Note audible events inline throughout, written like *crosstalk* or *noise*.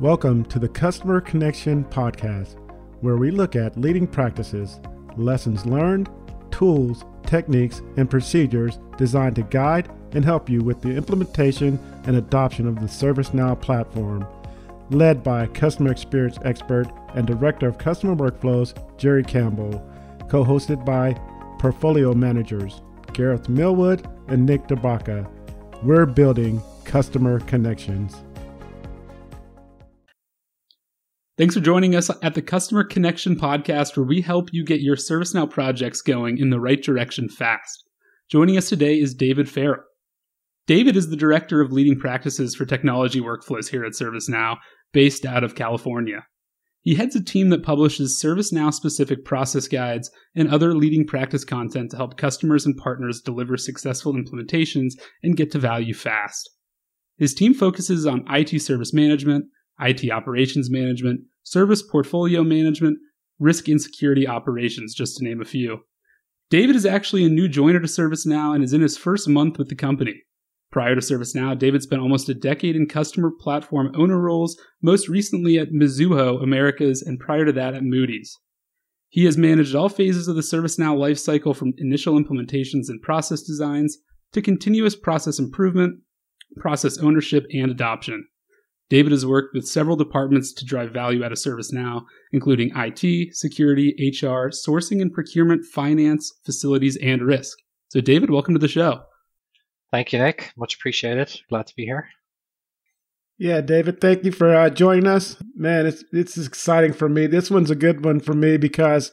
Welcome to the Customer Connection Podcast, where we look at leading practices, lessons learned, tools, techniques, and procedures designed to guide and help you with the implementation and adoption of the ServiceNow platform. Led by customer experience expert and director of customer workflows, Jerry Campbell, co hosted by portfolio managers, Gareth Millwood and Nick Derbawka. We're building customer connections. Thanks for joining us at the Customer Connection Podcast, where we help you get your ServiceNow projects going in the right direction fast. Joining us today is David Farrell. David is the Director of Leading Practices for Technology Workflows here at ServiceNow, based out of California. He heads a team that publishes ServiceNow specific process guides and other leading practice content to help customers and partners deliver successful implementations and get to value fast. His team focuses on IT service management, IT operations management, service portfolio management, risk and security operations, just to name a few. David is actually a new joiner to ServiceNow and is in his first month with the company. Prior to ServiceNow, David spent almost a decade in customer platform owner roles, most recently at Mizuho Americas and prior to that at Moody's. He has managed all phases of the ServiceNow lifecycle from initial implementations and process designs to continuous process improvement, process ownership, and adoption. David has worked with several departments to drive value out of ServiceNow, including IT, security, HR, sourcing and procurement, finance, facilities, and risk. So, David, welcome to the show. Thank you, Nick. Much appreciated. Glad to be here. Yeah, David, thank you for uh, joining us. Man, it's it's exciting for me. This one's a good one for me because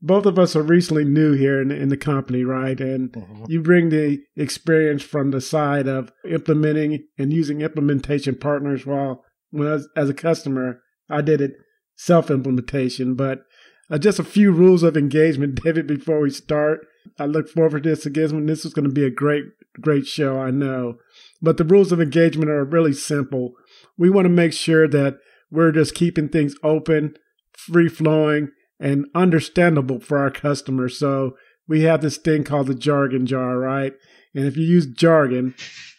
both of us are recently new here in, in the company, right? And mm-hmm. you bring the experience from the side of implementing and using implementation partners. While when I was, as a customer, I did it self implementation. But uh, just a few rules of engagement, *laughs* David, before we start. I look forward to this again. This is going to be a great, great show, I know. But the rules of engagement are really simple. We want to make sure that we're just keeping things open, free flowing, and understandable for our customers. So we have this thing called the jargon jar, right? And if you use jargon,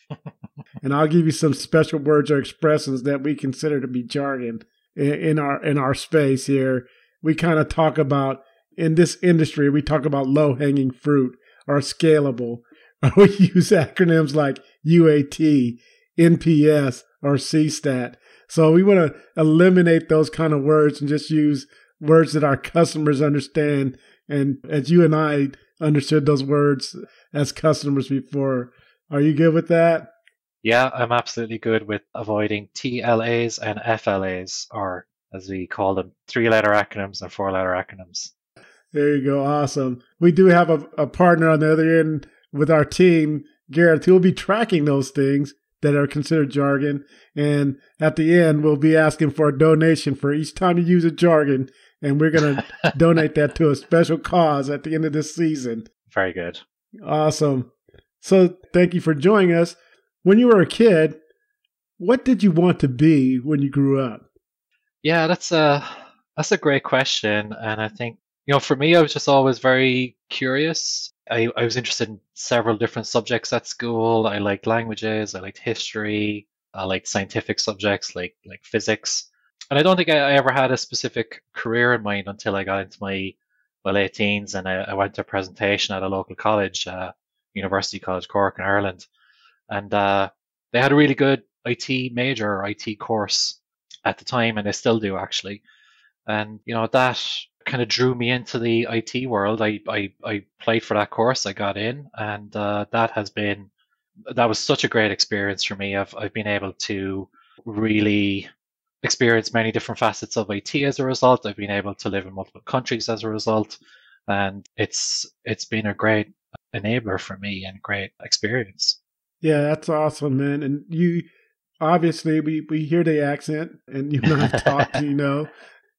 *laughs* and I'll give you some special words or expressions that we consider to be jargon in our in our space here. We kind of talk about in this industry, we talk about low hanging fruit or scalable. Or *laughs* we use acronyms like UAT, NPS, or CSAT. So we want to eliminate those kind of words and just use words that our customers understand. And as you and I understood those words as customers before, are you good with that? Yeah, I'm absolutely good with avoiding TLAs and FLAs, or as we call them, three letter acronyms and four letter acronyms. There you go. Awesome. We do have a, a partner on the other end with our team, Gareth, who will be tracking those things that are considered jargon. And at the end, we'll be asking for a donation for each time you use a jargon and we're going *laughs* to donate that to a special cause at the end of this season. Very good. Awesome. So thank you for joining us. When you were a kid, what did you want to be when you grew up? Yeah, that's a that's a great question, and I think you know for me, I was just always very curious. I, I was interested in several different subjects at school. I liked languages. I liked history. I liked scientific subjects like like physics and I don't think I, I, ever had a specific career in mind until I got into my late teens and I, I went to a presentation at a local college, uh, University College Cork in Ireland, and uh, they had a really good IT major or IT course at the time, and they still do actually. And you know that kind of drew me into the IT world. I I, I played for that course, I got in, and uh, that has been that was such a great experience for me. I've I've been able to really experience many different facets of IT as a result. I've been able to live in multiple countries as a result, and it's it's been a great enabler for me and great experience. Yeah, that's awesome, man. And you obviously we we hear the accent, and you and I talked. you know,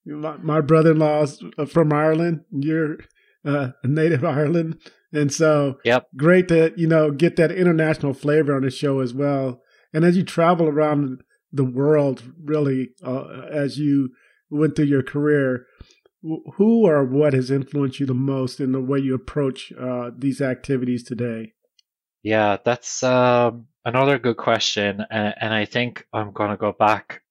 my, my brother-in-law is from Ireland. You're uh, a native *laughs* Ireland, and so yep. great to you know get that international flavor on the show as well. And as you travel around the world really uh, as you went through your career who or what has influenced you the most in the way you approach uh, these activities today yeah that's um, another good question and, and i think i'm going to go back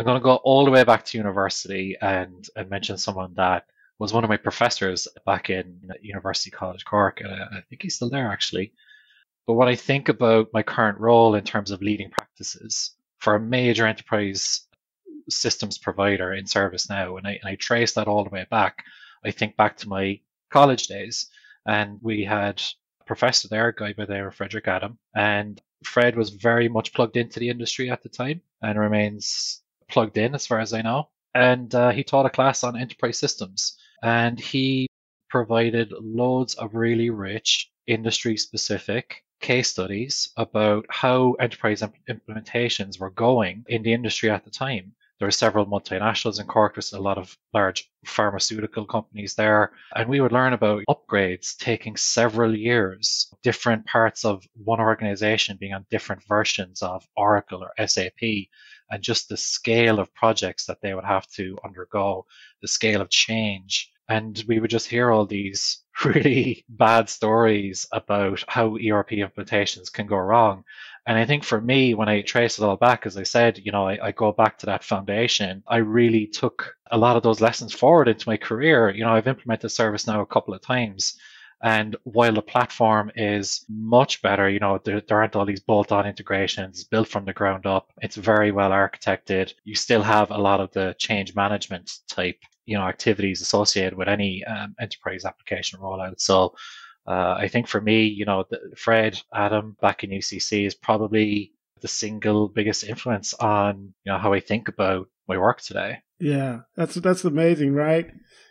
I'm going to go all the way back to university and, and mention someone that was one of my professors back in University College Cork. And I think he's still there actually. But when I think about my current role in terms of leading practices for a major enterprise systems provider in ServiceNow, and I, and I trace that all the way back, I think back to my college days. And we had a professor there, a guy by the name of Frederick Adam. And Fred was very much plugged into the industry at the time and remains plugged in as far as I know. And uh, he taught a class on enterprise systems. And he provided loads of really rich industry specific case studies about how enterprise implementations were going in the industry at the time. There were several multinationals in Cork. There's a lot of large pharmaceutical companies there. And we would learn about upgrades taking several years, different parts of one organization being on different versions of Oracle or SAP, and just the scale of projects that they would have to undergo, the scale of change. And we would just hear all these *laughs* really bad stories about how ERP implementations can go wrong. And I think for me, when I trace it all back, as I said, you know, I, I, go back to that foundation. I really took a lot of those lessons forward into my career. You know, I've implemented ServiceNow a couple of times. And while the platform is much better, you know, there, there aren't all these bolt on integrations built from the ground up. It's very well architected. You still have a lot of the change management type, you know, activities associated with any um, enterprise application rollout. So uh, I think for me, you know, Fred Adam back in UCC is probably the single biggest influence on you know how I think about my work today. Yeah, that's that's amazing, right?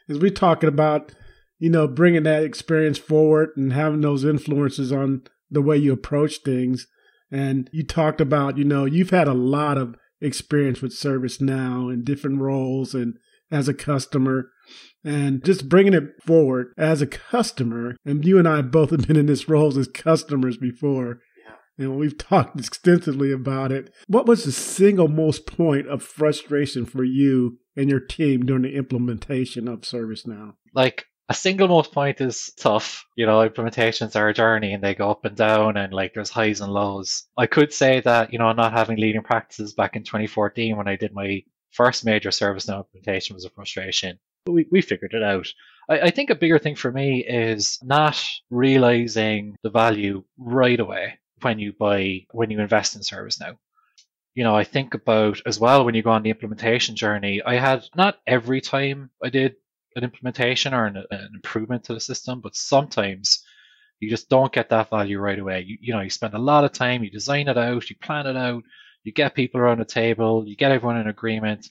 As we're talking about, you know, bringing that experience forward and having those influences on the way you approach things. And you talked about, you know, you've had a lot of experience with ServiceNow in different roles and as a customer and just bringing it forward as a customer. And you and I both have been in this roles as customers before. And we've talked extensively about it. What was the single most point of frustration for you and your team during the implementation of ServiceNow? Like a single most point is tough. You know, implementations are a journey and they go up and down and like there's highs and lows. I could say that, you know, not having leading practices back in 2014 when I did my first major ServiceNow implementation was a frustration but we, we figured it out. I, I think a bigger thing for me is not realizing the value right away when you buy, when you invest in ServiceNow. You know, I think about as well when you go on the implementation journey, I had not every time I did an implementation or an, an improvement to the system, but sometimes you just don't get that value right away. You, you know, you spend a lot of time, you design it out, you plan it out, you get people around the table, you get everyone in agreement,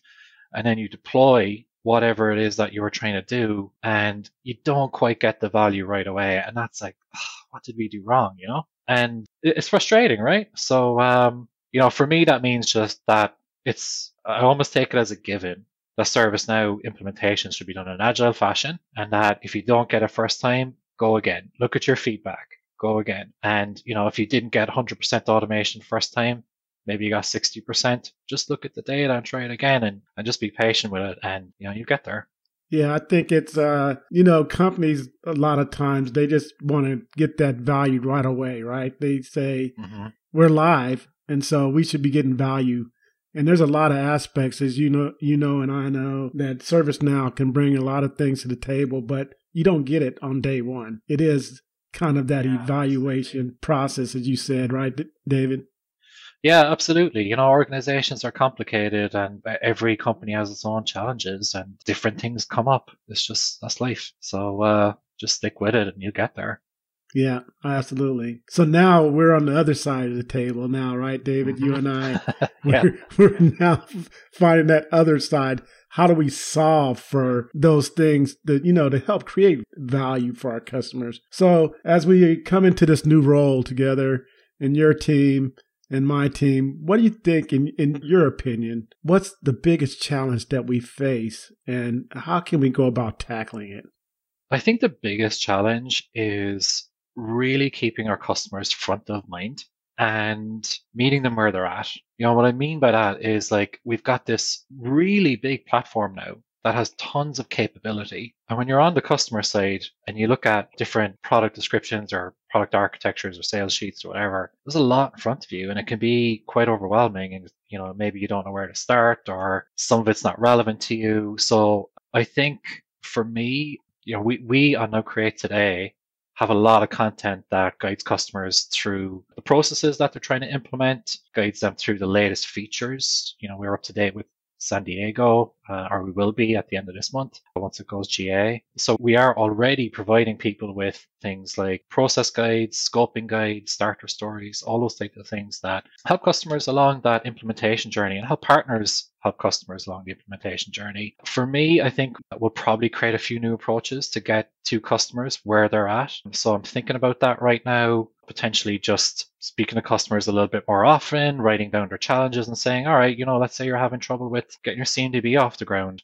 and then you deploy whatever it is that you were trying to do and you don't quite get the value right away and that's like what did we do wrong you know? And it's frustrating right? So um you know for me that means just that it's i almost take it as a given that ServiceNow implementation should be done in an agile fashion and that if you don't get it first time go again. Look at your feedback. Go again. And you know if you didn't get 100% automation first time maybe you got 60%, just look at the data and try it again and, and just be patient with it and, you know, you get there. Yeah, I think it's, uh, you know, companies a lot of times they just want to get that value right away, right? They say, mm-hmm. we're live, and so we should be getting value. And there's a lot of aspects, as you know, you know, and I know that ServiceNow can bring a lot of things to the table, but you don't get it on day one. It is kind of that yeah. evaluation process, as you said, right, David? Yeah, absolutely. You know, organizations are complicated and every company has its own challenges and different things come up. It's just, that's life. So, uh, just stick with it and you get there. Yeah, absolutely. So now we're on the other side of the table now, right, David? You and I, *laughs* yeah. we're, *laughs* we're now finding that other side. How do we solve for those things that, you know, to help create value for our customers? So as we come into this new role together in your team, and my team. What do you think, in, in your opinion, what's the biggest challenge that we face and how can we go about tackling it? I think the biggest challenge is really keeping our customers front of mind and meeting them where they're at. You know, what I mean by that is like we've got this really big platform now that has tons of capability. And when you're on the customer side and you look at different product descriptions or product architectures or sales sheets or whatever, there's a lot in front of you and it can be quite overwhelming. And, you know, maybe you don't know where to start or some of it's not relevant to you. So I think for me, you know, we, we on Now Create today have a lot of content that guides customers through the processes that they're trying to implement, guides them through the latest features. You know, we're up to date with San Diego, uh, or we will be at the end of this month once it goes GA. So we are already providing people with things like process guides, scoping guides, starter stories, all those types of things that help customers along that implementation journey and help partners help customers along the implementation journey. For me, I think we'll probably create a few new approaches to get to customers where they're at. So I'm thinking about that right now, potentially just speaking to customers a little bit more often, writing down their challenges and saying, all right, you know, let's say you're having trouble with getting your CMDB off the ground.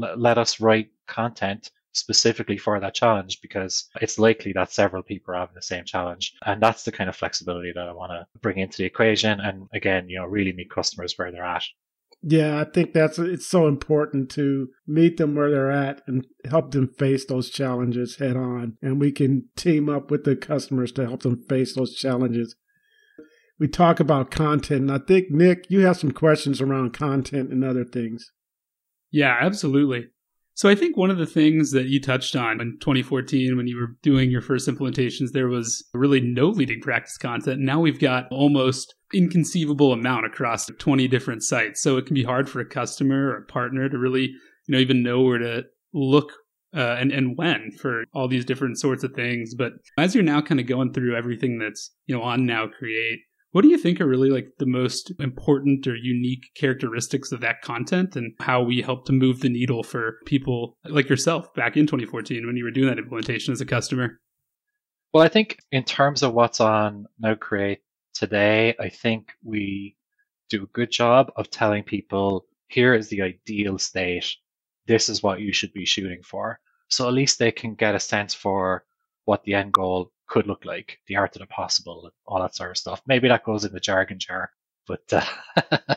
L- let us write content specifically for that challenge because it's likely that several people are having the same challenge. And that's the kind of flexibility that I want to bring into the equation. And again, you know, really meet customers where they're at. Yeah, I think that's it's so important to meet them where they're at and help them face those challenges head on. And we can team up with the customers to help them face those challenges. We talk about content, and I think Nick, you have some questions around content and other things. Yeah, absolutely. So I think one of the things that you touched on in 2014 when you were doing your first implementations, there was really no leading practice content. Now we've got almost inconceivable amount across 20 different sites. So it can be hard for a customer or a partner to really, you know, even know where to look uh, and and when for all these different sorts of things. But as you're now kind of going through everything that's you know on Now Create, what do you think are really like the most important or unique characteristics of that content and how we help to move the needle for people like yourself back in 2014 when you were doing that implementation as a customer? Well, I think in terms of what's on Now Create today, I think we do a good job of telling people here is the ideal state. This is what you should be shooting for. So at least they can get a sense for what the end goal could look like, the art of the possible, and all that sort of stuff. Maybe that goes in the jargon jar, but uh, *laughs*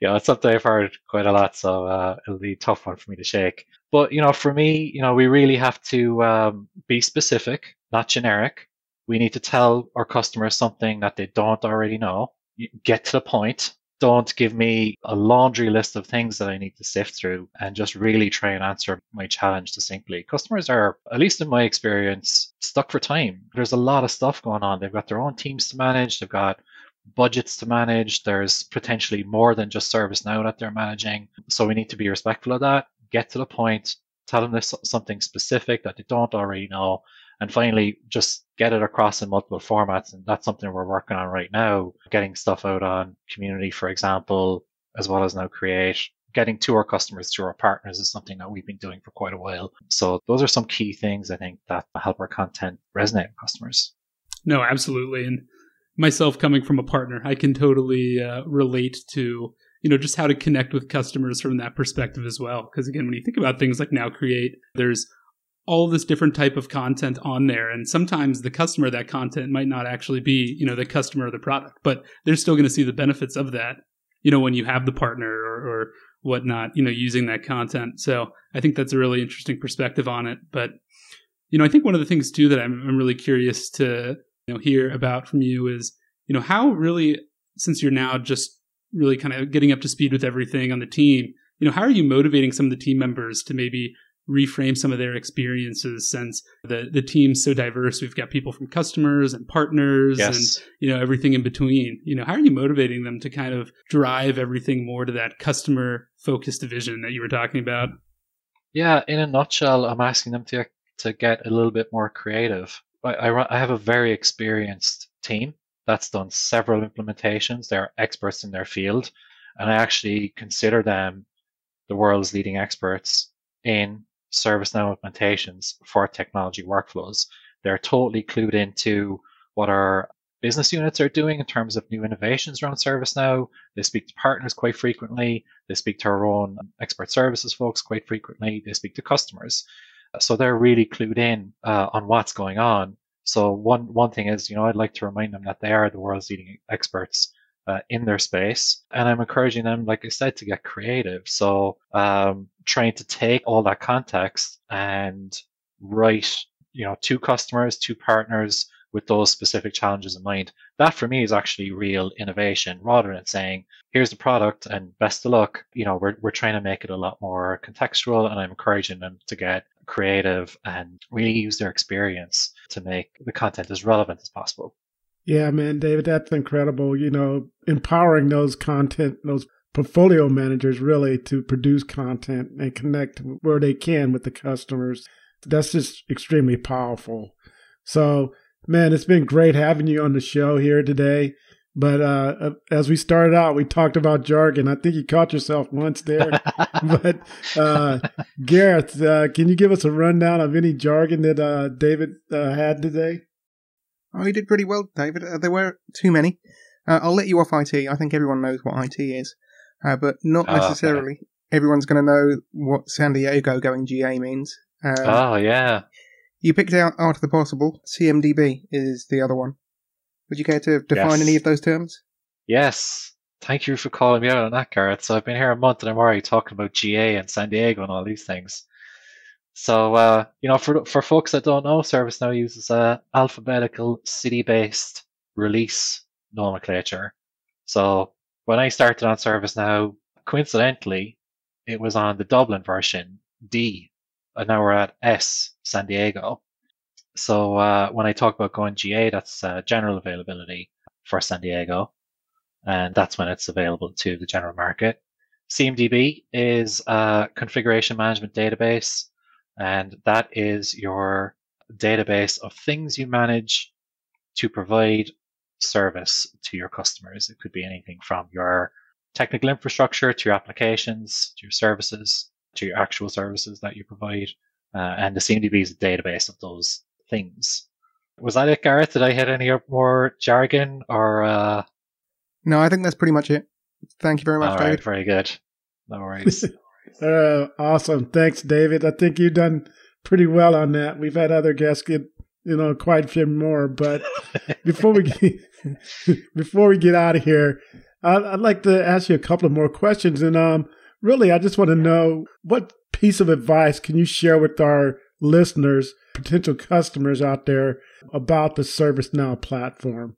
you know, it's something I've heard quite a lot, so uh, it'll be a tough one for me to shake. But you know, for me, you know, we really have to um, be specific, not generic. We need to tell our customers something that they don't already know. Get to the point don't give me a laundry list of things that I need to sift through and just really try and answer my challenge succinctly. Customers are, at least in my experience, stuck for time. There's a lot of stuff going on. They've got their own teams to manage, they've got budgets to manage. There's potentially more than just ServiceNow that they're managing. So we need to be respectful of that, get to the point, tell them there's something specific that they don't already know, and finally, just get it across in multiple formats. And that's something we're working on right now, getting stuff out on community, for example, as well as now create. Getting to our customers through our partners is something that we've been doing for quite a while. So those are some key things I think that help our content resonate with customers. No, absolutely. And myself coming from a partner, I can totally uh, relate to you know just how to connect with customers from that perspective as well because again when you think about things like now create there's all this different type of content on there. And sometimes the customer that content might not actually be you know the customer of the product but they're still going to see the benefits of that you know when you have the partner or, or whatnot you know using that content. So i think that's a really interesting perspective on it. But you know i think one of the things too that i'm, I'm really curious to you know hear about from you is you know how really since you're now just really kind of getting up to speed with everything on the team you know how are you motivating some of the team members to maybe reframe some of their experiences since the the team's so diverse. We've got people from customers and partners yes. and you know everything in between. You know how are you motivating them to kind of drive everything more to that customer focused vision that you were talking about? Yeah in a nutshell i'm asking them to to get a little bit more creative. I, I, I have a very experienced team that's done several implementations. They're experts in their field and i actually consider them the world's leading experts in ServiceNow implementations for technology workflows. They're totally clued into what our business units are doing in terms of new innovations around ServiceNow. They speak to partners quite frequently. They speak to our own expert services folks quite frequently. They speak to customers. So they're really clued in uh, on what's going on. So one one thing is, you know, I'd like to remind them that they are the world's leading experts uh, in their space. And I'm encouraging them, like I said, to get creative. So um, trying to take all that context and write, you know, two customers, two partners with those specific challenges in mind. That for me is actually real innovation rather than saying, here's the product and best of luck. You know, we're, we're trying to make it a lot more contextual and I'm encouraging them to get creative and really use their experience to make the content as relevant as possible. Yeah, man, David, that's incredible. You know, empowering those content, those portfolio managers really to produce content and connect where they can with the customers. That's just extremely powerful. So, man, it's been great having you on the show here today. But uh, uh as we started out, we talked about jargon. I think you caught yourself once there. *laughs* but uh, Gareth, uh, can you give us a rundown of any jargon that uh, David uh, had today? Oh, you did pretty well, David. Uh, there were too many. Uh, I'll let you off IT. I think everyone knows what IT is, uh, but not Oh, necessarily. okay. Everyone's going to know what San Diego going GA means. Um, Oh, yeah. You picked out Art of the Possible. CMDB is the other one. Would you care to define Yes. any of those terms? Yes. Thank you for calling me out on that, Gareth. So I've been here a month and I'm already talking about GA and San Diego and all these things. So, uh, you know, for for folks that don't know, ServiceNow uses a alphabetical city-based release nomenclature. So when I started on ServiceNow, coincidentally, it was on the Dublin version, D, and now we're at S, San Diego. So uh, when I talk about going GA, that's uh, general availability for San Diego, and that's when it's available to the general market. CMDB is a configuration management database, and that is your database of things you manage to provide service to your customers. It could be anything from your technical infrastructure to your applications, to your services, to your actual services that you provide. Uh, and the CMDB is a database of those things. Was that it, Gareth? Did I hit any more jargon or? Uh, No, I think that's pretty much it. Thank you very much, all David. very good. No worries. *laughs* Uh, awesome. Thanks, David. I think you've done pretty well on that. We've had other guests get, you know, quite a few more. But *laughs* before we get, *laughs* before we get out of here, I'd, I'd like to ask you a couple of more questions. And um, really, I just want to know what piece of advice can you share with our listeners, potential customers out there, about the ServiceNow platform?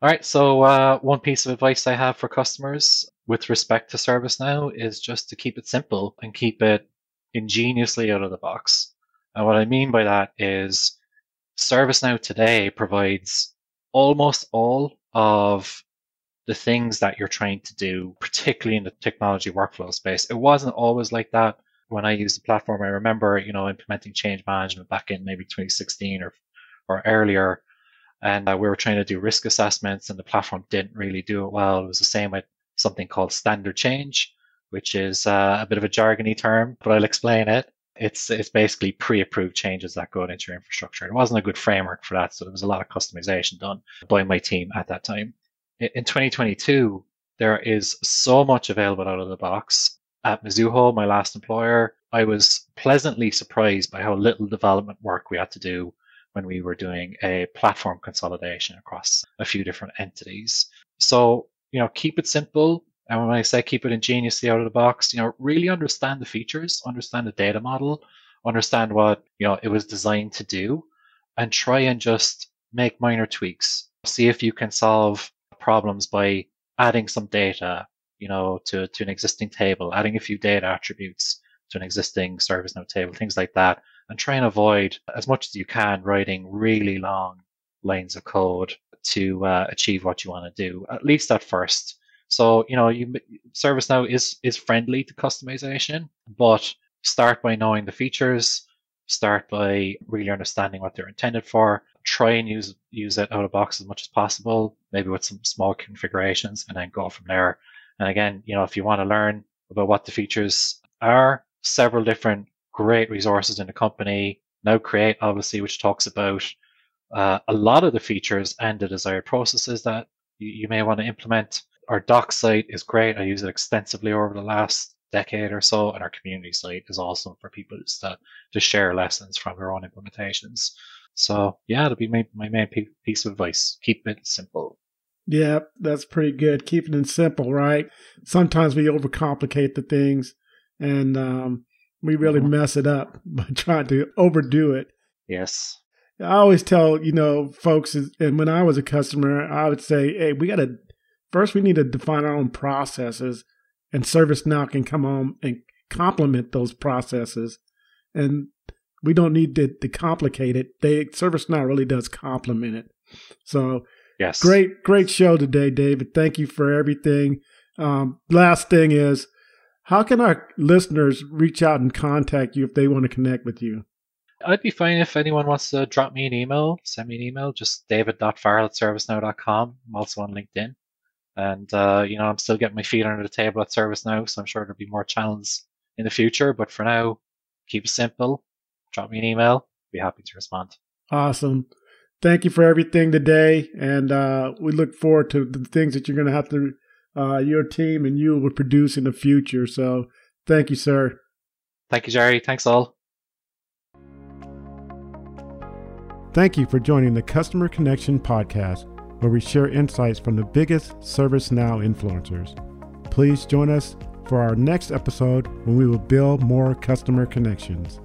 All right. So uh, one piece of advice I have for customers with respect to ServiceNow is just to keep it simple and keep it ingeniously out of the box. And what I mean by that is ServiceNow today provides almost all of the things that you're trying to do, particularly in the technology workflow space. It wasn't always like that when I used the platform. I remember, you know, implementing change management back in maybe 2016 or or earlier and uh, we were trying to do risk assessments and the platform didn't really do it well. It was the same with something called standard change, which is uh, a bit of a jargony term, but I'll explain it. It's it's basically pre-approved changes that go into your infrastructure. It wasn't a good framework for that, so there was a lot of customization done by my team at that time. In 2022, there is so much available out of the box. At Mizuho, my last employer, I was pleasantly surprised by how little development work we had to do when we were doing a platform consolidation across a few different entities. So, you know, keep it simple. And when I say keep it ingeniously out of the box, you know, really understand the features, understand the data model, understand what, you know, it was designed to do, and try and just make minor tweaks. See if you can solve problems by adding some data, you know, to, to an existing table, adding a few data attributes to an existing ServiceNow table, things like that and try and avoid as much as you can writing really long lines of code to uh, achieve what you want to do at least at first so you know you ServiceNow is is friendly to customization but start by knowing the features start by really understanding what they're intended for try and use use it out of box as much as possible maybe with some small configurations and then go from there and again you know if you want to learn about what the features are several different great resources in the company. Now Create, obviously, which talks about uh, a lot of the features and the desired processes that you, you may want to implement. Our doc site is great. I use it extensively over the last decade or so, and our community site is awesome for people just to, to share lessons from their own implementations. So yeah, it'll be my, my main piece of advice. Keep it simple. Yeah, that's pretty good. Keeping it simple, right? Sometimes we overcomplicate the things and um, we really mm-hmm. mess it up *laughs* by trying to overdo it. Yes. I always tell, you know, folks, and when I was a customer, I would say, hey, we got to, first, we need to define our own processes, and ServiceNow can come on and complement those processes. And we don't need to, to complicate it. They ServiceNow really does complement it. So, yes, great, great show today, David. Thank you for everything. Um, last thing is, how can our listeners reach out and contact you if they want to connect with you? I'd be fine if anyone wants to drop me an email, send me an email, just david.farrell at servicenow.com. I'm also on LinkedIn. And, uh, you know, I'm still getting my feet under the table at ServiceNow, so I'm sure there'll be more channels in the future. But for now, keep it simple. Drop me an email. Be happy to respond. Awesome. Thank you for everything today. And uh, we look forward to the things that you're going to have to, uh, your team and you will produce in the future. So thank you, sir. Thank you, Jerry. Thanks all. Thank you for joining the Customer Connection podcast, where we share insights from the biggest ServiceNow influencers. Please join us for our next episode when we will build more customer connections.